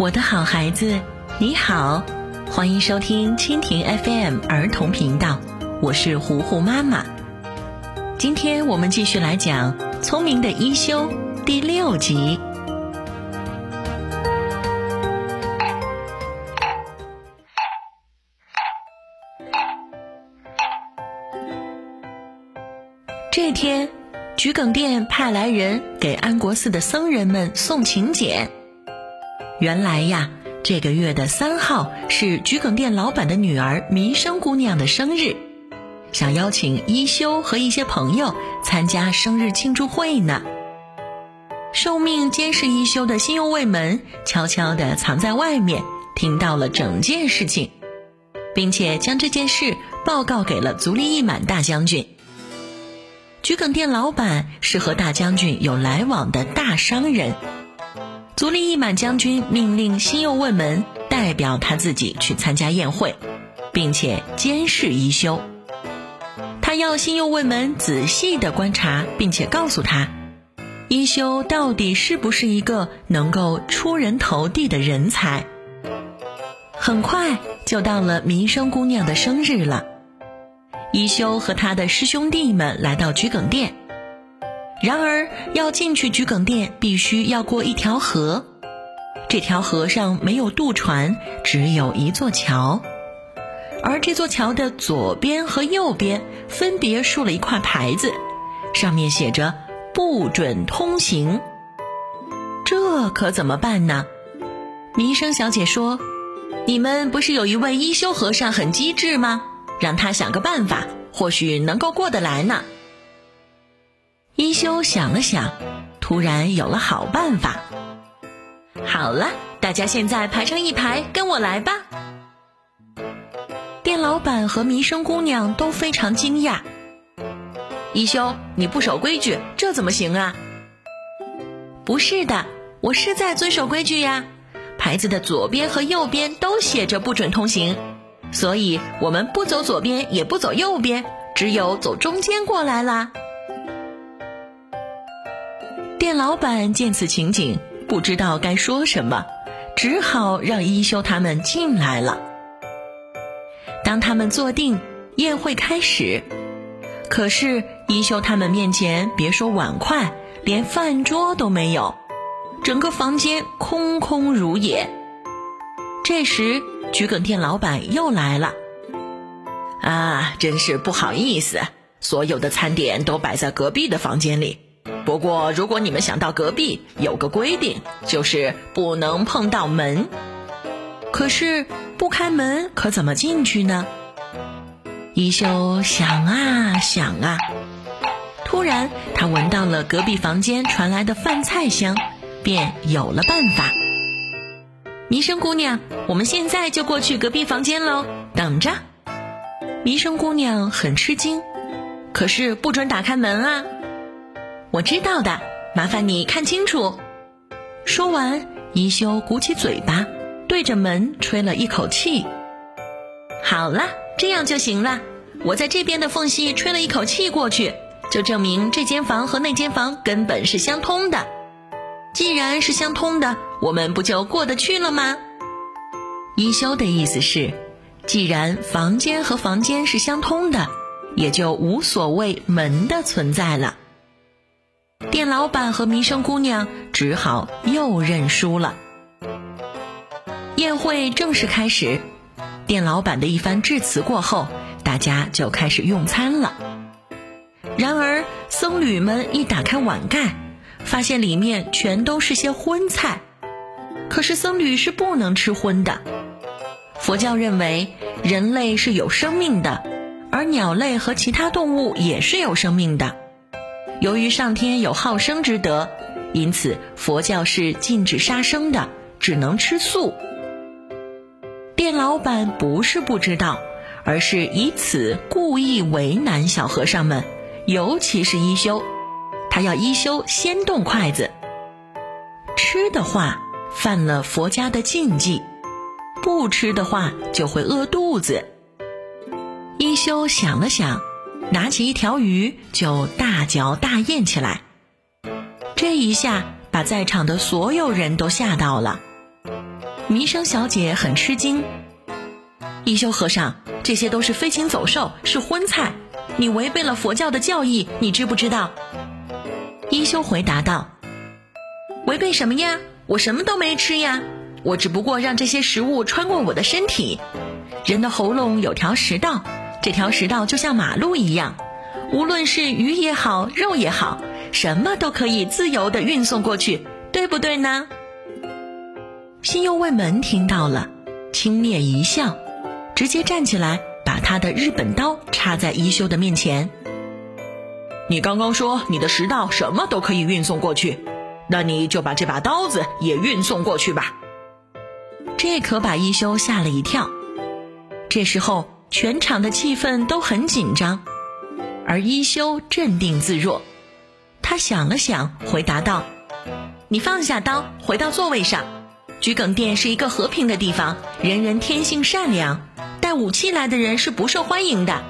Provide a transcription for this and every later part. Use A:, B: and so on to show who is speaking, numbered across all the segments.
A: 我的好孩子，你好，欢迎收听蜻蜓 FM 儿童频道，我是糊糊妈妈。今天我们继续来讲《聪明的一休》第六集。这天，桔梗店派来人给安国寺的僧人们送请柬。原来呀，这个月的三号是桔梗店老板的女儿弥生姑娘的生日，想邀请一休和一些朋友参加生日庆祝会呢。受命监视一休的新右卫门悄悄地藏在外面，听到了整件事情，并且将这件事报告给了足利义满大将军。桔梗店老板是和大将军有来往的大商人，足利义满将军命令新右卫门代表他自己去参加宴会，并且监视一休。他要新右卫门仔细的观察，并且告诉他，一休到底是不是一个能够出人头地的人才。很快就到了民生姑娘的生日了。一休和他的师兄弟们来到桔梗店，然而要进去桔梗店，必须要过一条河。这条河上没有渡船，只有一座桥，而这座桥的左边和右边分别竖了一块牌子，上面写着“不准通行”。这可怎么办呢？弥生小姐说：“你们不是有一位一休和尚很机智吗？”让他想个办法，或许能够过得来呢。一休想了想，突然有了好办法。好了，大家现在排成一排，跟我来吧。店老板和弥生姑娘都非常惊讶。一休，你不守规矩，这怎么行啊？不是的，我是在遵守规矩呀。牌子的左边和右边都写着不准通行。所以我们不走左边，也不走右边，只有走中间过来啦。店老板见此情景，不知道该说什么，只好让一休他们进来了。当他们坐定，宴会开始。可是一休他们面前，别说碗筷，连饭桌都没有，整个房间空空如也。这时。桔梗店老板又来了，啊，真是不好意思，所有的餐点都摆在隔壁的房间里。不过，如果你们想到隔壁，有个规定，就是不能碰到门。可是不开门，可怎么进去呢？一休想啊想啊，突然他闻到了隔壁房间传来的饭菜香，便有了办法。弥生姑娘，我们现在就过去隔壁房间喽，等着。弥生姑娘很吃惊，可是不准打开门啊！我知道的，麻烦你看清楚。说完，一休鼓起嘴巴，对着门吹了一口气。好了，这样就行了。我在这边的缝隙吹了一口气过去，就证明这间房和那间房根本是相通的。既然是相通的，我们不就过得去了吗？一休的意思是，既然房间和房间是相通的，也就无所谓门的存在了。店老板和弥生姑娘只好又认输了。宴会正式开始，店老板的一番致辞过后，大家就开始用餐了。然而僧侣们一打开碗盖。发现里面全都是些荤菜，可是僧侣是不能吃荤的。佛教认为人类是有生命的，而鸟类和其他动物也是有生命的。由于上天有好生之德，因此佛教是禁止杀生的，只能吃素。店老板不是不知道，而是以此故意为难小和尚们，尤其是一休。他要一休先动筷子，吃的话犯了佛家的禁忌，不吃的话就会饿肚子。一休想了想，拿起一条鱼就大嚼大咽起来，这一下把在场的所有人都吓到了。弥生小姐很吃惊：“一休和尚，这些都是飞禽走兽，是荤菜，你违背了佛教的教义，你知不知道？”一休回答道：“违背什么呀？我什么都没吃呀，我只不过让这些食物穿过我的身体。人的喉咙有条食道，这条食道就像马路一样，无论是鱼也好，肉也好。”什么都可以自由的运送过去，对不对呢？新右卫门听到了，轻蔑一笑，直接站起来，把他的日本刀插在一休的面前。你刚刚说你的食道什么都可以运送过去，那你就把这把刀子也运送过去吧。这可把一休吓了一跳。这时候，全场的气氛都很紧张，而一休镇定自若。他想了想，回答道：“你放下刀，回到座位上。桔梗殿是一个和平的地方，人人天性善良，带武器来的人是不受欢迎的。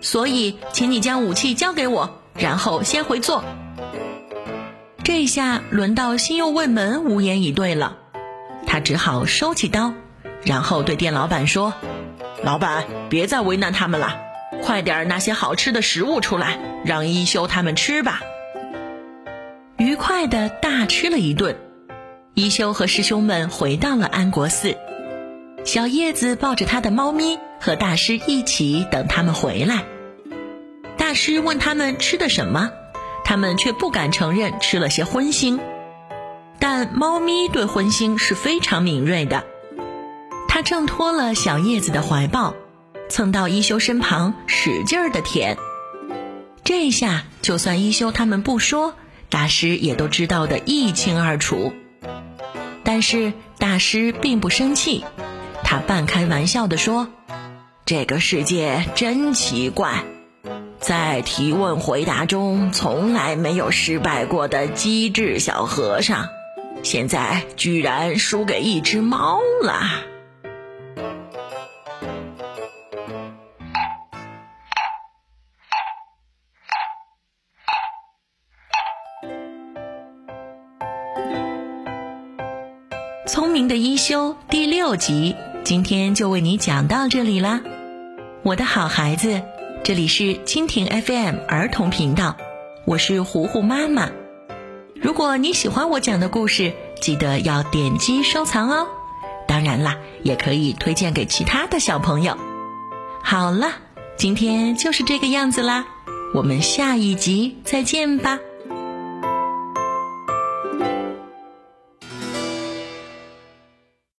A: 所以，请你将武器交给我，然后先回座。”这下轮到新右卫门无言以对了，他只好收起刀，然后对店老板说：“老板，别再为难他们了，快点拿些好吃的食物出来，让一休他们吃吧。”愉快的大吃了一顿，一休和师兄们回到了安国寺。小叶子抱着他的猫咪和大师一起等他们回来。大师问他们吃的什么，他们却不敢承认吃了些荤腥。但猫咪对荤腥是非常敏锐的，它挣脱了小叶子的怀抱，蹭到一休身旁，使劲儿的舔。这下就算一休他们不说。大师也都知道的一清二楚，但是大师并不生气，他半开玩笑的说：“这个世界真奇怪，在提问回答中从来没有失败过的机智小和尚，现在居然输给一只猫了。”的一休第六集，今天就为你讲到这里啦，我的好孩子，这里是蜻蜓 FM 儿童频道，我是糊糊妈妈。如果你喜欢我讲的故事，记得要点击收藏哦。当然啦，也可以推荐给其他的小朋友。好了，今天就是这个样子啦，我们下一集再见吧。